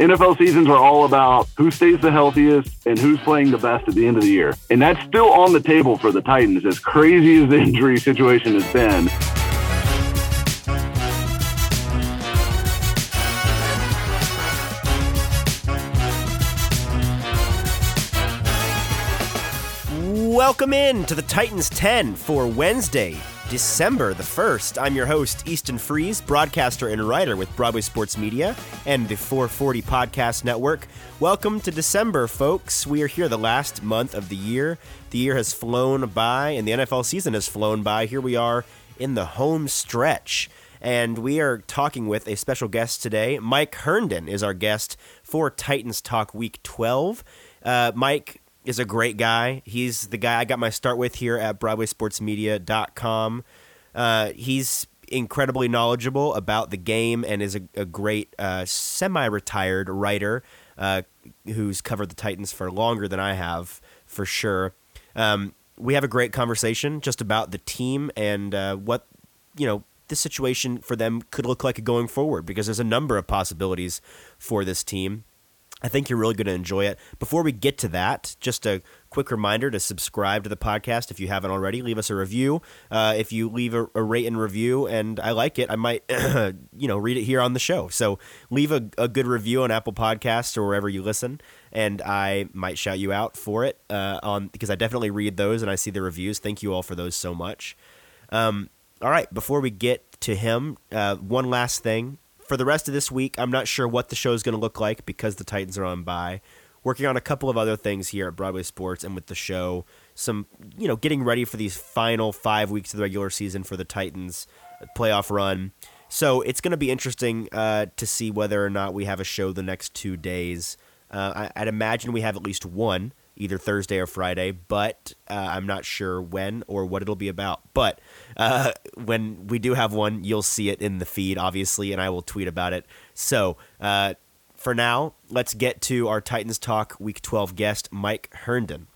NFL seasons are all about who stays the healthiest and who's playing the best at the end of the year. And that's still on the table for the Titans, as crazy as the injury situation has been. Welcome in to the Titans 10 for Wednesday, December the 1st. I'm your host, Easton Freeze, broadcaster and writer with Broadway Sports Media and the 440 Podcast Network. Welcome to December, folks. We are here the last month of the year. The year has flown by and the NFL season has flown by. Here we are in the home stretch. And we are talking with a special guest today. Mike Herndon is our guest for Titans Talk Week 12. Uh, Mike, is a great guy. He's the guy I got my start with here at BroadwaySportsMedia.com. Uh, he's incredibly knowledgeable about the game and is a, a great uh, semi-retired writer uh, who's covered the Titans for longer than I have, for sure. Um, we have a great conversation just about the team and uh, what you know the situation for them could look like going forward because there's a number of possibilities for this team. I think you're really going to enjoy it. Before we get to that, just a quick reminder to subscribe to the podcast if you haven't already. Leave us a review. Uh, if you leave a, a, rate and review, and I like it, I might, you know, read it here on the show. So leave a, a, good review on Apple Podcasts or wherever you listen, and I might shout you out for it uh, on because I definitely read those and I see the reviews. Thank you all for those so much. Um, all right, before we get to him, uh, one last thing for the rest of this week, I'm not sure what the show is going to look like because the Titans are on bye. Working on a couple of other things here at Broadway Sports and with the show. Some, you know, getting ready for these final five weeks of the regular season for the Titans playoff run. So it's going to be interesting uh, to see whether or not we have a show the next two days. Uh, I, would imagine we have at least one either Thursday or Friday, but uh, I'm not sure when or what it'll be about. But uh, when we do have one, you'll see it in the feed, obviously, and I will tweet about it. So uh, for now, let's get to our Titans Talk Week 12 guest, Mike Herndon.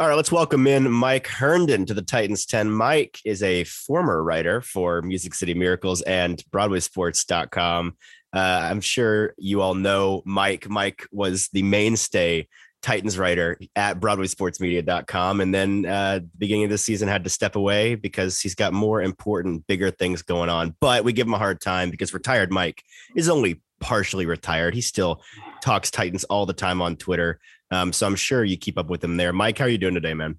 All right, let's welcome in Mike Herndon to the Titans 10. Mike is a former writer for Music City Miracles and BroadwaySports.com. Uh, I'm sure you all know Mike. Mike was the mainstay Titans writer at BroadwaySportsMedia.com, and then uh, beginning of the season had to step away because he's got more important, bigger things going on. But we give him a hard time because retired Mike is only partially retired. He still talks Titans all the time on Twitter. Um, so I'm sure you keep up with him there. Mike, how are you doing today, man?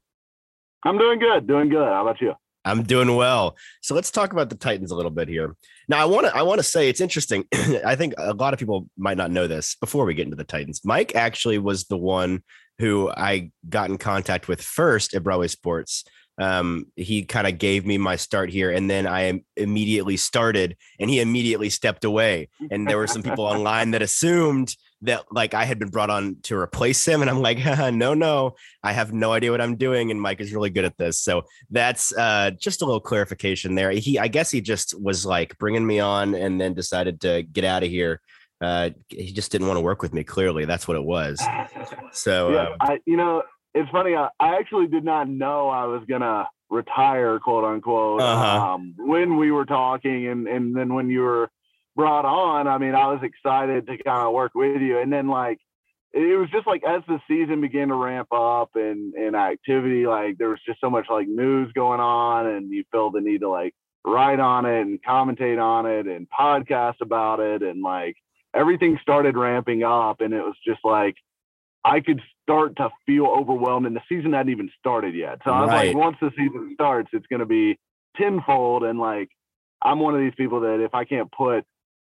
I'm doing good. Doing good. How about you? I'm doing well. So let's talk about the Titans a little bit here. Now, I want to I want to say it's interesting. I think a lot of people might not know this before we get into the Titans. Mike actually was the one who I got in contact with first at Broadway Sports. Um, he kind of gave me my start here, and then I immediately started, and he immediately stepped away. And there were some people online that assumed that like I had been brought on to replace him, and I'm like, no, no, I have no idea what I'm doing, and Mike is really good at this. So that's uh, just a little clarification there. He, I guess, he just was like bringing me on, and then decided to get out of here. Uh, he just didn't want to work with me. Clearly, that's what it was. So, yeah, um, I, you know, it's funny. I, I actually did not know I was gonna retire, quote unquote, uh-huh. um, when we were talking, and and then when you were brought on, I mean, I was excited to kind of work with you. And then like it was just like as the season began to ramp up and and activity, like there was just so much like news going on, and you felt the need to like write on it and commentate on it and podcast about it, and like everything started ramping up, and it was just like I could start to feel overwhelmed, and the season hadn't even started yet. So I was right. like, once the season starts, it's going to be tenfold, and like I'm one of these people that if I can't put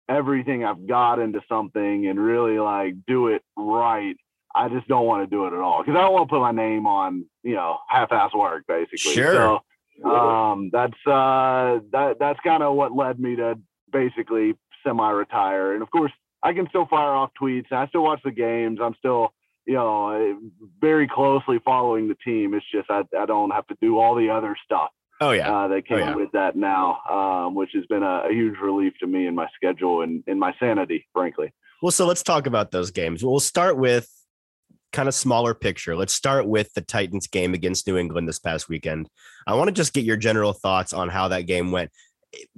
everything I've got into something and really like do it right. I just don't want to do it at all because I don't want to put my name on, you know, half-ass work basically. Sure. So, um, that's uh, that that's kind of what led me to basically semi-retire. And of course, I can still fire off tweets. I still watch the games. I'm still, you know, very closely following the team. It's just I, I don't have to do all the other stuff Oh yeah, uh, that came oh, yeah. with that now, um, which has been a, a, huge relief to me in my schedule and in my sanity, frankly. Well, so let's talk about those games. We'll start with kind of smaller picture. Let's start with the Titans game against New England this past weekend. I want to just get your general thoughts on how that game went.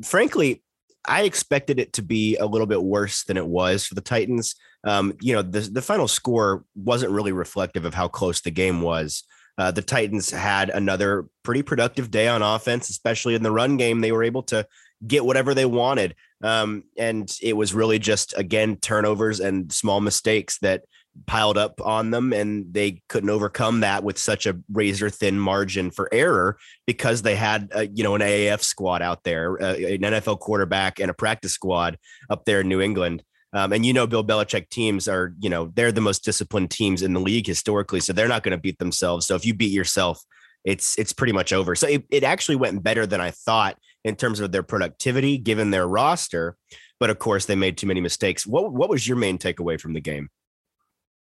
Frankly, I expected it to be a little bit worse than it was for the Titans. Um, you know, the the final score wasn't really reflective of how close the game was. Uh, the Titans had another pretty productive day on offense, especially in the run game. They were able to get whatever they wanted. Um, and it was really just, again, turnovers and small mistakes that piled up on them. And they couldn't overcome that with such a razor thin margin for error because they had, a, you know, an AAF squad out there, uh, an NFL quarterback and a practice squad up there in New England. Um, and you know, Bill Belichick teams are, you know, they're the most disciplined teams in the league historically. So they're not going to beat themselves. So if you beat yourself, it's it's pretty much over. So it, it actually went better than I thought in terms of their productivity given their roster. But of course, they made too many mistakes. What what was your main takeaway from the game?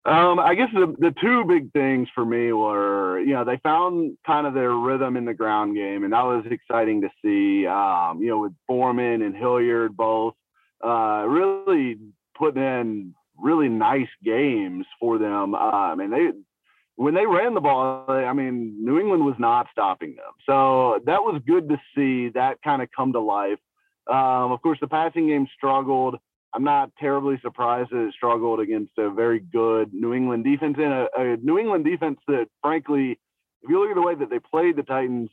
Um, I guess the, the two big things for me were, you know, they found kind of their rhythm in the ground game, and that was exciting to see. Um, you know, with Foreman and Hilliard both uh, really putting in really nice games for them. I mean, they when they ran the ball, I mean, New England was not stopping them. So that was good to see that kind of come to life. Um, of course, the passing game struggled. I'm not terribly surprised that it struggled against a very good New England defense and a, a New England defense that, frankly, if you look at the way that they played the Titans,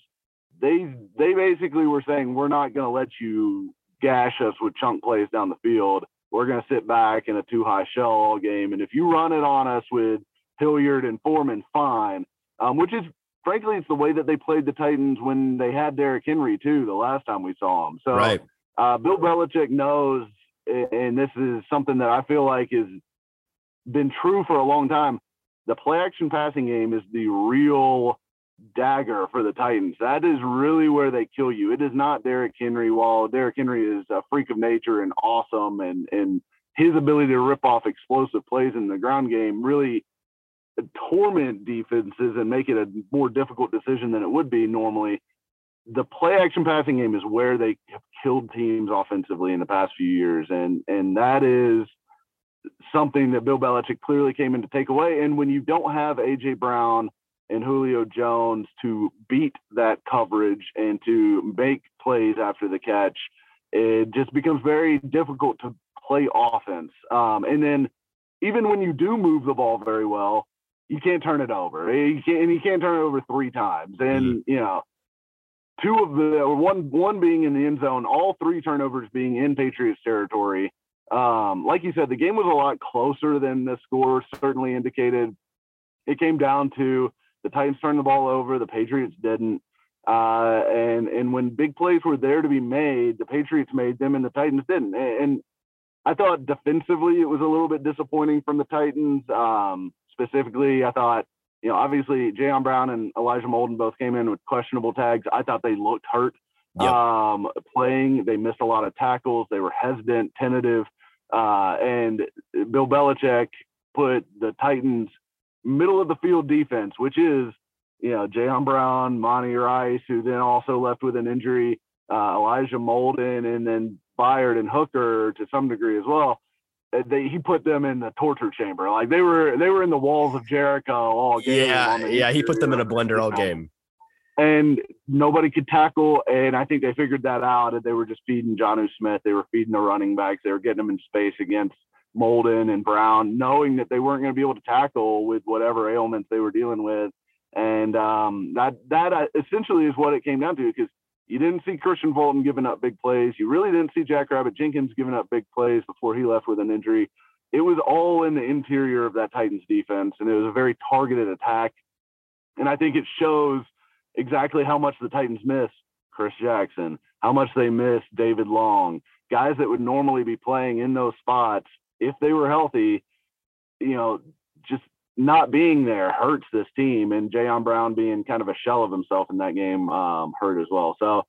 they they basically were saying we're not going to let you gash us with chunk plays down the field. We're going to sit back in a two high shell all game, and if you run it on us with Hilliard and Foreman fine, um, which is frankly it's the way that they played the Titans when they had Derrick Henry too the last time we saw him. So right. uh, Bill Belichick knows, and this is something that I feel like has been true for a long time. The play action passing game is the real dagger for the Titans. That is really where they kill you. It is not Derrick Henry. While Derrick Henry is a freak of nature and awesome, and and his ability to rip off explosive plays in the ground game really torment defenses and make it a more difficult decision than it would be normally. The play action passing game is where they have killed teams offensively in the past few years, and and that is something that Bill Belichick clearly came in to take away. And when you don't have AJ Brown and Julio Jones to beat that coverage and to make plays after the catch, it just becomes very difficult to play offense. Um, and then even when you do move the ball very well, you can't turn it over. You can't, and you can't turn it over three times. And mm-hmm. you know, two of the or one one being in the end zone, all three turnovers being in Patriots territory. Um, like you said, the game was a lot closer than the score certainly indicated. It came down to the Titans turned the ball over, the Patriots didn't. Uh, and and when big plays were there to be made, the Patriots made them and the Titans didn't. And, and I thought defensively it was a little bit disappointing from the Titans. Um, specifically, I thought, you know, obviously Jayon Brown and Elijah Molden both came in with questionable tags. I thought they looked hurt yep. um, playing. They missed a lot of tackles. They were hesitant, tentative. Uh, and Bill Belichick put the Titans middle of the field defense, which is, you know, Jayon Brown, Monty Rice, who then also left with an injury, uh, Elijah Molden, and then Byard and Hooker to some degree as well. Uh, they, he put them in the torture chamber. Like they were they were in the walls of Jericho all game. Yeah, yeah. He put them in a blender all game. And nobody could tackle. And I think they figured that out. And they were just feeding Jonnu Smith. They were feeding the running backs. They were getting them in space against Molden and Brown, knowing that they weren't going to be able to tackle with whatever ailments they were dealing with. And um, that that uh, essentially is what it came down to because you didn't see Kristian Fulton giving up big plays. You really didn't see Jackrabbit Jenkins giving up big plays before he left with an injury. It was all in the interior of that Titans defense, and it was a very targeted attack. And I think it shows exactly how much the Titans miss Chris Jackson, how much they miss David Long, guys that would normally be playing in those spots if they were healthy. You know, just not being there hurts this team, and Jayon Brown being kind of a shell of himself in that game um, hurt as well. So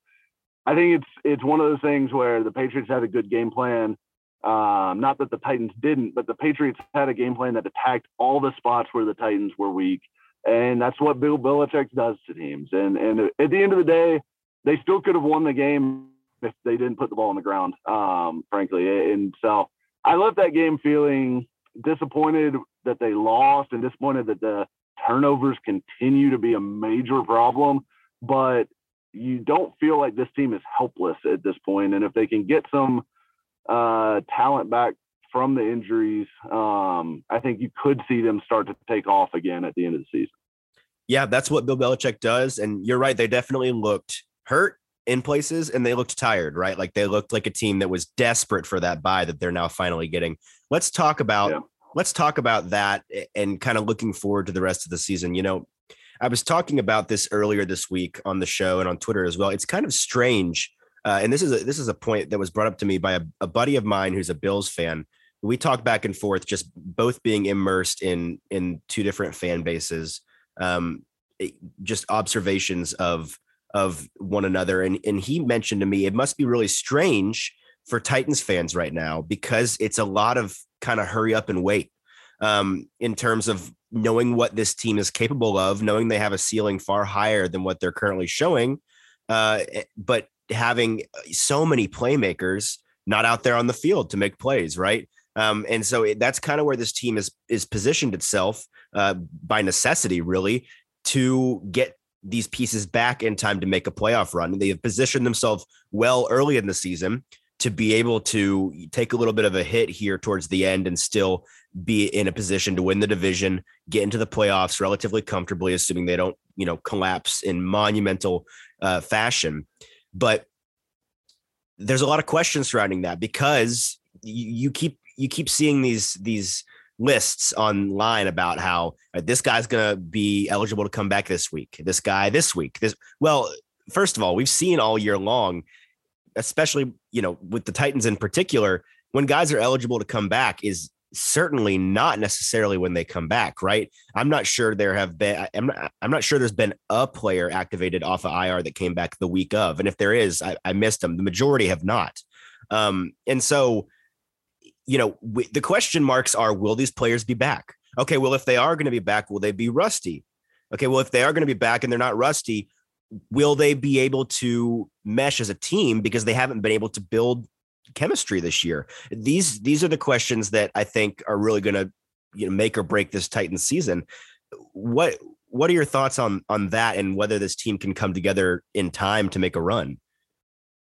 I think it's it's one of those things where the Patriots had a good game plan. Um, not that the Titans didn't, but the Patriots had a game plan that attacked all the spots where the Titans were weak, and that's what Bill Belichick does to teams. And and at the end of the day, they still could have won the game if they didn't put the ball on the ground. Um, frankly, and so I left that game feeling disappointed that they lost and disappointed that the turnovers continue to be a major problem. But you don't feel like this team is helpless at this point. And if they can get some uh, talent back from the injuries, um, I think you could see them start to take off again at the end of the season. Yeah, that's what Bill Belichick does. And you're right. They definitely looked hurt in places and they looked tired, right? Like they looked like a team that was desperate for that bye that they're now finally getting. Let's talk about yeah. let's talk about that and kind of looking forward to the rest of the season. You know, I was talking about this earlier this week on the show and on Twitter as well. It's kind of strange. Uh, and this is a, this is a point that was brought up to me by a, a buddy of mine who's a Bills fan. We talk back and forth, just both being immersed in in two different fan bases, um, it, just observations of of one another. And and he mentioned to me it must be really strange for Titans fans right now because it's a lot of kind of hurry up and wait um, in terms of knowing what this team is capable of, knowing they have a ceiling far higher than what they're currently showing, uh, eh, but having so many playmakers not out there on the field to make plays, right? Um, and so it, that's kind of where this team is is positioned itself uh, by necessity, really, to get these pieces back in time to make a playoff run. They have positioned themselves well early in the season to be able to take a little bit of a hit here towards the end and still be in a position to win the division, get into the playoffs relatively comfortably, assuming they don't, you know, collapse in monumental uh, fashion. But there's a lot of questions surrounding that because you, you keep you keep seeing these these lists online about how this guy's going to be eligible to come back this week. This guy this week. This well, first of all, we've seen all year long, especially you know with the Titans in particular, when guys are eligible to come back is certainly not necessarily when they come back, right? I'm not sure there have been I'm not, I'm not sure there's been a player activated off of IR that came back the week of. And if there is, I, I missed them. The majority have not. Um, and so, you know, we, the question marks are will these players be back? Okay, well, if they are going to be back, will they be rusty? Okay, well, if they are going to be back and they're not rusty, will they be able to mesh as a team because they haven't been able to build chemistry this year? These these are the questions that I think are really going to you know make or break this Titans season. What what are your thoughts on on that and whether this team can come together in time to make a run?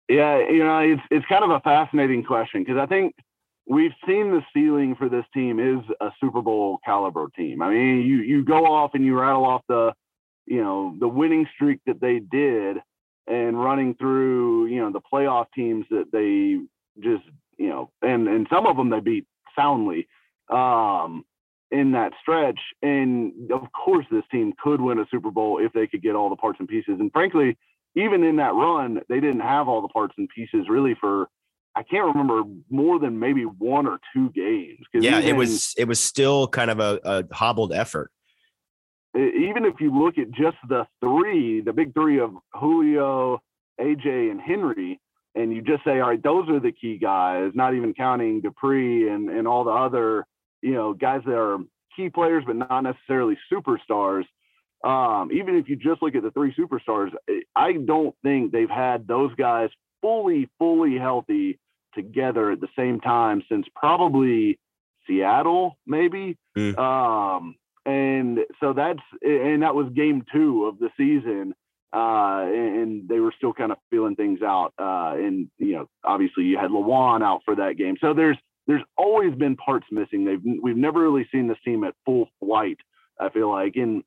Yeah, you know, it's it's kind of a fascinating question because I think we've seen the ceiling for this team is a Super Bowl caliber team. I mean, you you go off and you rattle off the you know the winning streak that they did and running through you know the playoff teams that they just you know, and and some of them they beat soundly um, in that stretch. And of course, this team could win a Super Bowl if they could get all the parts and pieces. And frankly, even in that run, they didn't have all the parts and pieces really for. I can't remember more than maybe one or two games. Yeah, even, it was it was still kind of a, a hobbled effort even if you look at just the three, the big three of Julio, AJ, and Henry, and you just say, all right, those are the key guys, not even counting Dupree and, and all the other, you know, guys that are key players, but not necessarily superstars. Um, even if you just look at the three superstars, I don't think they've had those guys fully, fully healthy together at the same time since probably Seattle, maybe. Mm. Um, and so that's, and that was game two of the season uh, and they were still kind of feeling things out. Uh, and you know, obviously you had Lewan out for that game, so there's there's always been parts missing. They've we've never really seen this team at full flight. I feel like, and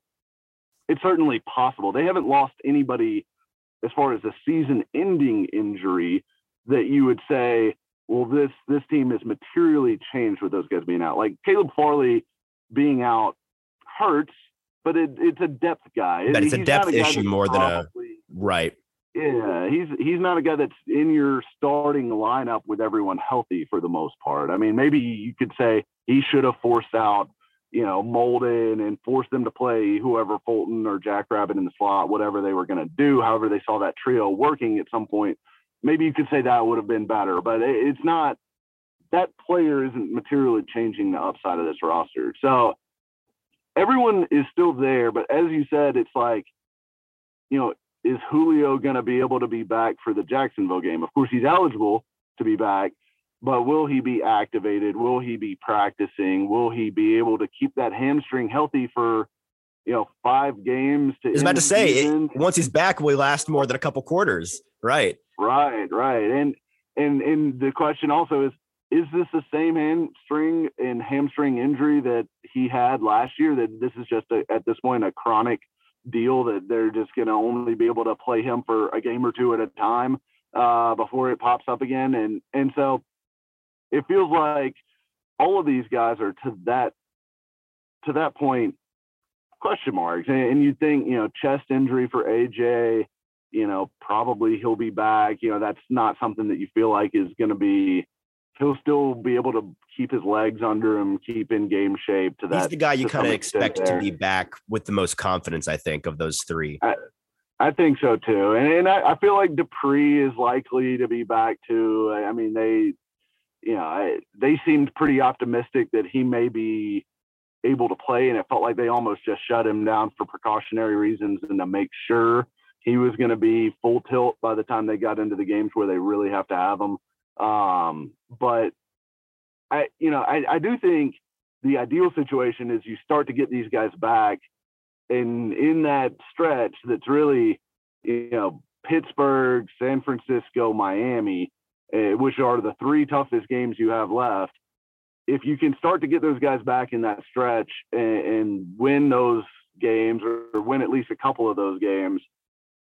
it's certainly possible. They haven't lost anybody as far as a season-ending injury that you would say, well, this this team has materially changed with those guys being out. Like Caleb Farley being out hurts, but it, it's a depth guy. But it's he's a depth a issue more probably, than a right. Yeah, he's he's not a guy that's in your starting lineup with everyone healthy for the most part. I mean, maybe you could say he should have forced out, you know, Molden and forced them to play whoever Fulton or Jackrabbit in the slot, whatever they were going to do. However, they saw that trio working at some point. Maybe you could say that would have been better, but it's not. That player isn't materially changing the upside of this roster. So everyone is still there, but as you said, it's like, you know, is Julio going to be able to be back for the Jacksonville game? Of course, he's eligible to be back, but will he be activated? Will he be practicing? Will he be able to keep that hamstring healthy for, you know, five games? To I was about to say, it, once he's back, will he last more than a couple quarters? Right. Right, right. And and and the question also is is this the same hamstring and hamstring injury that he had last year? That this is just a, at this point a chronic deal that they're just going to only be able to play him for a game or two at a time uh, before it pops up again, and and so it feels like all of these guys are to that to that point question marks, and, and you think you know chest injury for AJ, you know probably he'll be back. You know that's not something that you feel like is going to be he'll still be able to keep his legs under him, keep in game shape. To that, he's the guy you kind of expect there. to be back with the most confidence. I think of those three. I, I think so too, and and I, I, feel like Dupree is likely to be back too. I mean, they, you know, I, they seemed pretty optimistic that he may be able to play, and it felt like they almost just shut him down for precautionary reasons and to make sure he was going to be full tilt by the time they got into the games where they really have to have him. Um, but I, you know, I, I do think the ideal situation is you start to get these guys back, and in that stretch, that's really, you know, Pittsburgh, San Francisco, Miami, which are the three toughest games you have left. If you can start to get those guys back in that stretch and, and win those games, or, or win at least a couple of those games,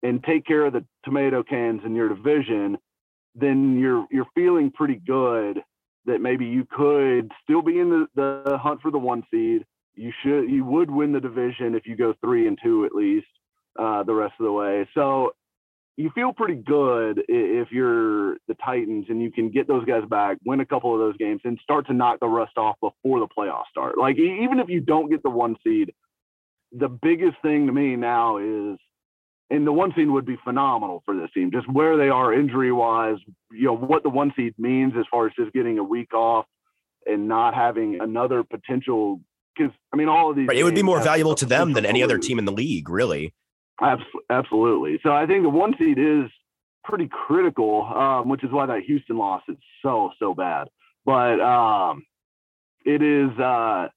and take care of the tomato cans in your division then you're you're feeling pretty good that maybe you could still be in the, the hunt for the one seed. You should you would win the division if you go three and two at least uh, the rest of the way. So you feel pretty good if you're the Titans and you can get those guys back, win a couple of those games, and start to knock the rust off before the playoffs start. Like even if you don't get the one seed, the biggest thing to me now is and the one seed would be phenomenal for this team. Just where they are injury wise, you know what the one seed means as far as just getting a week off and not having another potential. Because I mean, all of these. Right, it would be more valuable to them than any other team in the league, really. Absolutely. So I think the one seed is pretty critical, um, which is why that Houston loss is so so bad. But um, it is. Uh,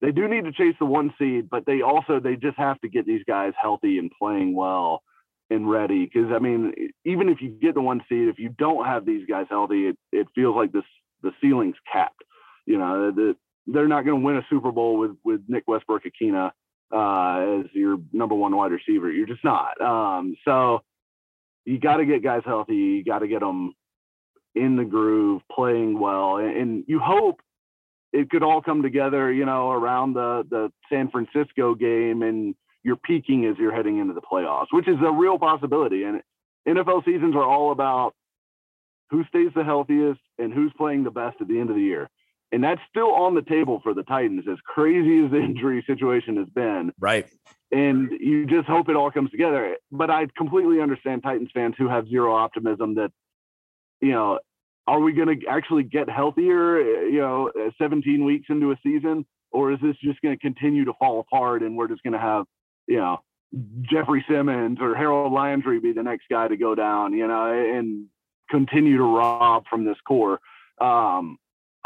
they do need to chase the one seed, but they also they just have to get these guys healthy and playing well and ready. Because I mean, even if you get the one seed, if you don't have these guys healthy, it, it feels like this the ceiling's capped. You know, the, they're not going to win a Super Bowl with with Nick Westbrook-Ikhine uh, as your number one wide receiver. You're just not. Um, so you got to get guys healthy. You got to get them in the groove, playing well, and, and you hope it could all come together, you know, around the the San Francisco game, and you're peaking as you're heading into the playoffs, which is a real possibility. And NFL seasons are all about who stays the healthiest and who's playing the best at the end of the year. And that's still on the table for the Titans, as crazy as the injury situation has been. Right. And you just hope it all comes together. But I completely understand Titans fans who have zero optimism that, you know, are we going to actually get healthier, eh, you know, eh, 17 weeks into a season? Or is this just going to continue to fall apart and we're just going to have, you know, Jeffrey Simmons or Harold Landry be the next guy to go down, you know, and continue to rob from this core? Um,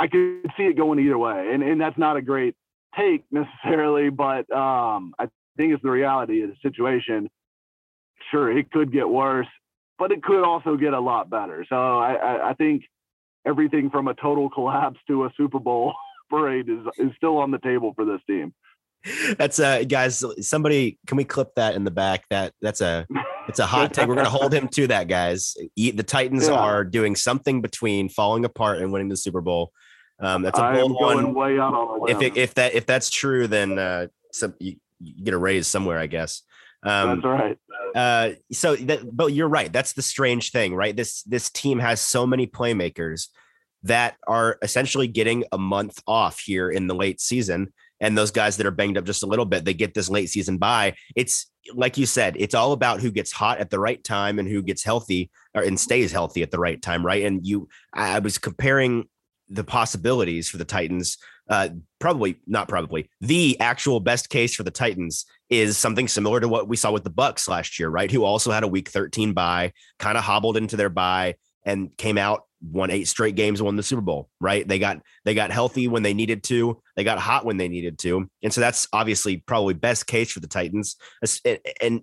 I could see it going either way. And, and that's not a great take necessarily, but um, I think it's the reality of the situation. Sure, it could get worse but it could also get a lot better. So I, I, I think everything from a total collapse to a Super Bowl parade is is still on the table for this team. That's uh guys, somebody can we clip that in the back? That that's a it's a hot take. We're gonna hold him to that, guys. The Titans yeah. are doing something between falling apart and winning the Super Bowl. Um, that's a bold one. Way out on if it, if that if that's true, then uh, some, you, you get a raise somewhere, I guess. Um, That's right. Uh, so, that, but you're right. That's the strange thing, right? This this team has so many playmakers that are essentially getting a month off here in the late season, and those guys that are banged up just a little bit, they get this late season bye. It's like you said, it's all about who gets hot at the right time and who gets healthy or, and stays healthy at the right time, right? And you, I was comparing the possibilities for the Titans. Uh, probably not probably the actual best case for the Titans is something similar to what we saw with the Bucs last year, right? Who also had a week 13 bye, kind of hobbled into their bye and came out won eight straight games won the super bowl right they got they got healthy when they needed to they got hot when they needed to and so that's obviously probably best case for the titans and, and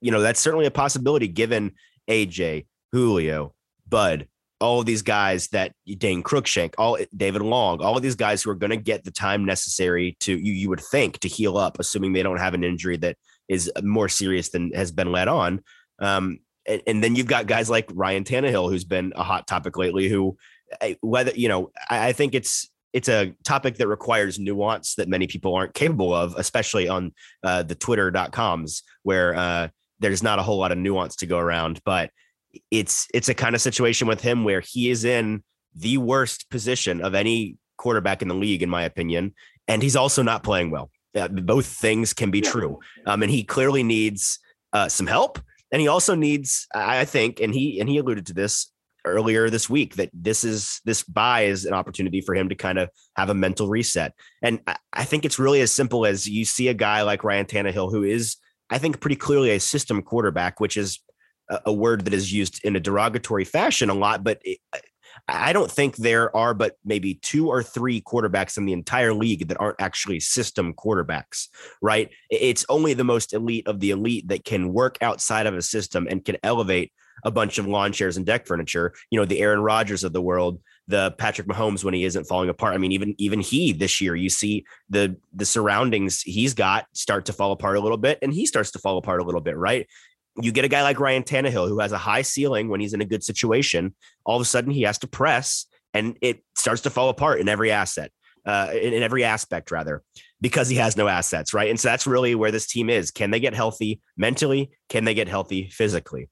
you know that's certainly a possibility given aj julio bud all of these guys that Dane Cruikshank, all David Long, all of these guys who are going to get the time necessary to you you would think to heal up, assuming they don't have an injury that is more serious than has been led on. Um, and, and, then you've got guys like Ryan Tannehill, who's been a hot topic lately. Who, whether you know, I, I think it's it's a topic that requires nuance that many people aren't capable of, especially on uh, the Twitter.coms where uh, there's not a whole lot of nuance to go around. But it's it's a kind of situation with him where he is in the worst position of any quarterback in the league, in my opinion, and he's also not playing well. Uh, both things can be true, um, and he clearly needs uh, some help, and he also needs, I think, and he and he alluded to this earlier this week that this is this bye is an opportunity for him to kind of have a mental reset. And I, I think it's really as simple as you see a guy like Ryan Tannehill, who is, I think, pretty clearly a system quarterback, which is a, word that is used in a derogatory fashion a lot, but it, I don't think there are but maybe two or three quarterbacks in the entire league that aren't actually system quarterbacks, right? It's only the most elite of the elite that can work outside of a system and can elevate a bunch of lawn chairs and deck furniture. You know, the Aaron Rodgers of the world, the Patrick Mahomes when he isn't falling apart. I mean, even even he this year, you see the the surroundings he's got start to fall apart a little bit, and he starts to fall apart a little bit, right? You get a guy like Ryan Tannehill who has a high ceiling when he's in a good situation. All of a sudden, he has to press, and it starts to fall apart in every asset, uh, in, in every aspect, rather, because he has no assets, right? And so that's really where this team is. Can they get healthy mentally? Can they get healthy physically?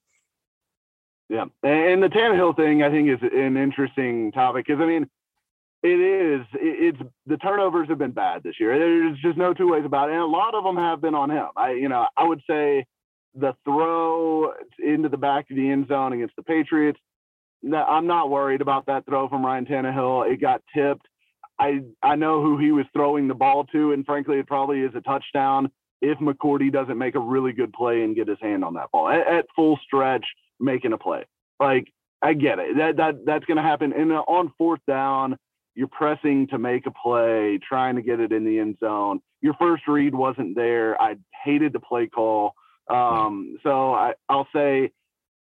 Yeah, and the Tannehill thing I think is an interesting topic because I mean, it is. It's the turnovers have been bad this year. There's just no two ways about it, and a lot of them have been on him. I, you know, I would say the throw into the back of the end zone against the Patriots. I'm not worried about that throw from Ryan Tannehill. It got tipped. I I know who he was throwing the ball to, and frankly, it probably is a touchdown if McCourty doesn't make a really good play and get his hand on that ball at, at full stretch, making a play. Like I get it. That that that's going to happen. And uh, on fourth down, you're pressing to make a play, trying to get it in the end zone. Your first read wasn't there. I hated the play call. Um, so I, I'll say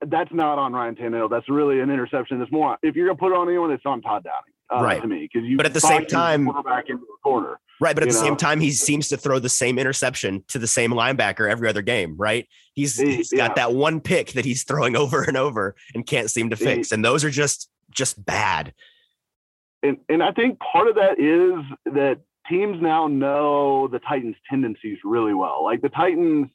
that's not on Ryan Tannehill. That's really an interception. That's more if you're gonna put it on anyone, it's on Todd Downing. Uh, right. to me because you. But at the same time, quarterback into the corner. Right, but at the know? same time, he seems to throw the same interception to the same linebacker every other game. Right? He's he, has got yeah. that one pick that he's throwing over and over and can't seem to fix, and those are just just bad. And and I think part of that is that teams now know the Titans' tendencies really well. Like the Titans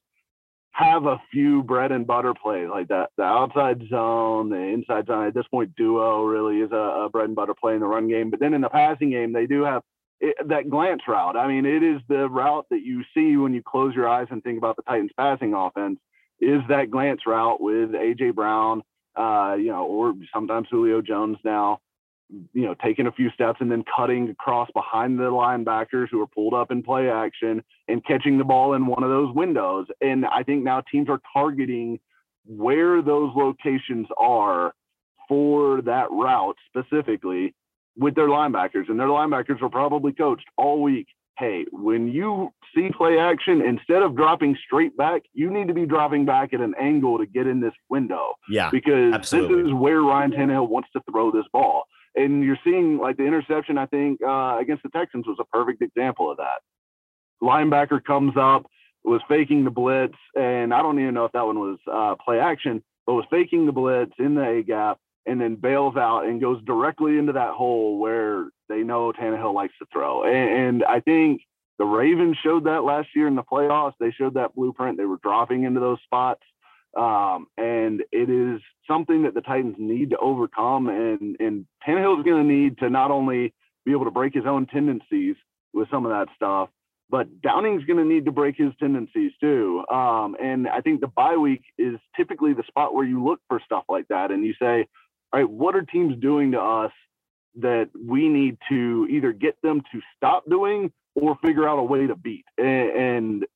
have a few bread and butter plays like that. The outside zone, the inside zone. At this point, duo really is a, a bread and butter play in the run game. But then in the passing game, they do have it, that glance route. I mean, it is the route that you see when you close your eyes and think about the Titans' passing offense. Is that glance route with AJ Brown, uh, you know, or sometimes Julio Jones now you know, taking a few steps and then cutting across behind the linebackers who are pulled up in play action and catching the ball in one of those windows. And I think now teams are targeting where those locations are for that route specifically with their linebackers. And their linebackers are probably coached all week. Hey, when you see play action, instead of dropping straight back, you need to be dropping back at an angle to get in this window. Yeah. Because absolutely. this is where Ryan Tannehill wants to throw this ball and you're seeing like the interception I think uh, against the Texans was a perfect example of that. Linebacker comes up, was faking the blitz, and I don't even know if that one was uh, play action, but was faking the blitz in the A gap and then bails out and goes directly into that hole where they know Tannehill likes to throw. And, and I think the Ravens showed that last year in the playoffs. They showed that blueprint. They were dropping into those spots. Um, and it is something that the Titans need to overcome. And, and Tannehill is going to need to not only be able to break his own tendencies with some of that stuff, but Downing's going to need to break his tendencies too. Um, and I think the bye week is typically the spot where you look for stuff like that and you say, all right, what are teams doing to us that we need to either get them to stop doing or figure out a way to beat? And, and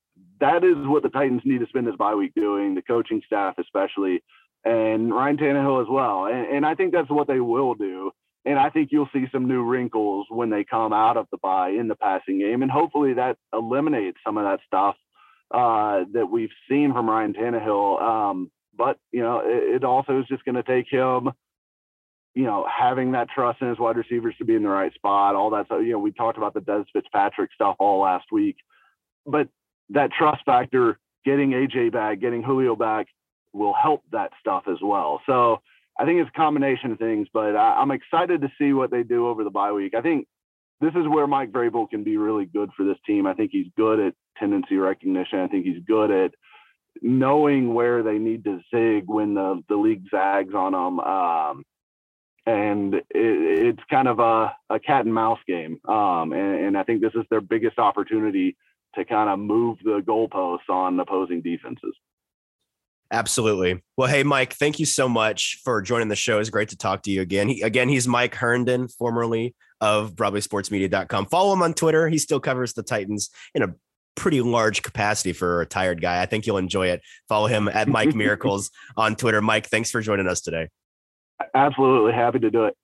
that is what the Titans need to spend this bye week doing, the coaching staff especially, and Ryan Tannehill as well. And, and I think that's what they will do. And I think you'll see some new wrinkles when they come out of the bye in the passing game. And hopefully that eliminates some of that stuff uh, that we've seen from Ryan Tannehill. Um, but, you know, it, it also is just going to take him you know, having that trust in his wide receivers to be in the right spot, all that stuff. You know, we talked about the Dez Fitzpatrick stuff all last week, but that trust factor, getting AJ back, getting Julio back, will help that stuff as well. So I think it's a combination of things, but I, am excited to see what they do over the bye week. I think this is where Mike Vrabel can be really good for this team. I think he's good at tendency recognition. I think he's good at knowing where they need to zig when the, the league zags on them. Um, and it, it's kind of a, a cat and mouse game. Um, and, and I think this is their biggest opportunity to kind of move the goalposts on opposing defenses. Absolutely. Well, hey, Mike, thank you so much for joining the show. It's great to talk to you again. He, again, he's Mike Herndon, formerly of BroadwaySportsMedia.com. Follow him on Twitter. He still covers the Titans in a pretty large capacity for a retired guy. I think you'll enjoy it. Follow him at Mike Miracles on Twitter. Mike, thanks for joining us today. Absolutely happy to do it.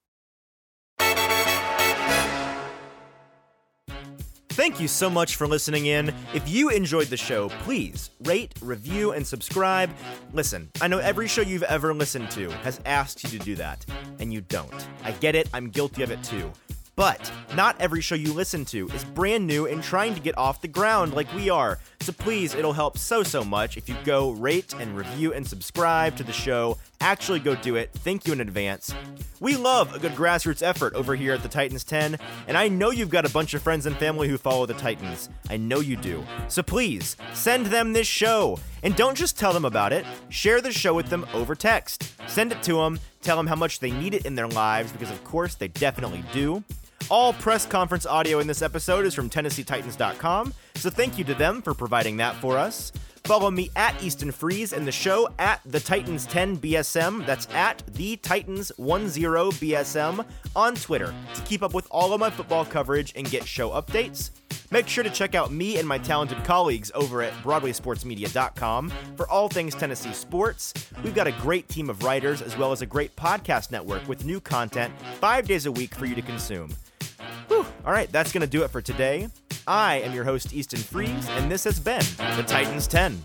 Thank you so much for listening in. If you enjoyed the show, please rate, review, and subscribe. Listen, I know every show you've ever listened to has asked you to do that, and you don't. I get it, I'm guilty of it too. But not every show you listen to is brand new and trying to get off the ground like we are. So please, it'll help so, so much if you go rate and review and subscribe to the show. Actually, go do it. Thank you in advance. We love a good grassroots effort over here at the Titans 10, and I know you've got a bunch of friends and family who follow the Titans. I know you do. So please, send them this show. And don't just tell them about it, share the show with them over text. Send it to them, tell them how much they need it in their lives, because of course they definitely do. All press conference audio in this episode is from TennesseeTitans.com, so thank you to them for providing that for us. Follow me at Easton Freeze and the show at the Titans 10 BSM. That's at the Titans 10 BSM on Twitter to keep up with all of my football coverage and get show updates. Make sure to check out me and my talented colleagues over at BroadwaySportsMedia.com for all things Tennessee sports. We've got a great team of writers as well as a great podcast network with new content five days a week for you to consume. All right, that's going to do it for today. I am your host, Easton Freeze, and this has been the Titans 10.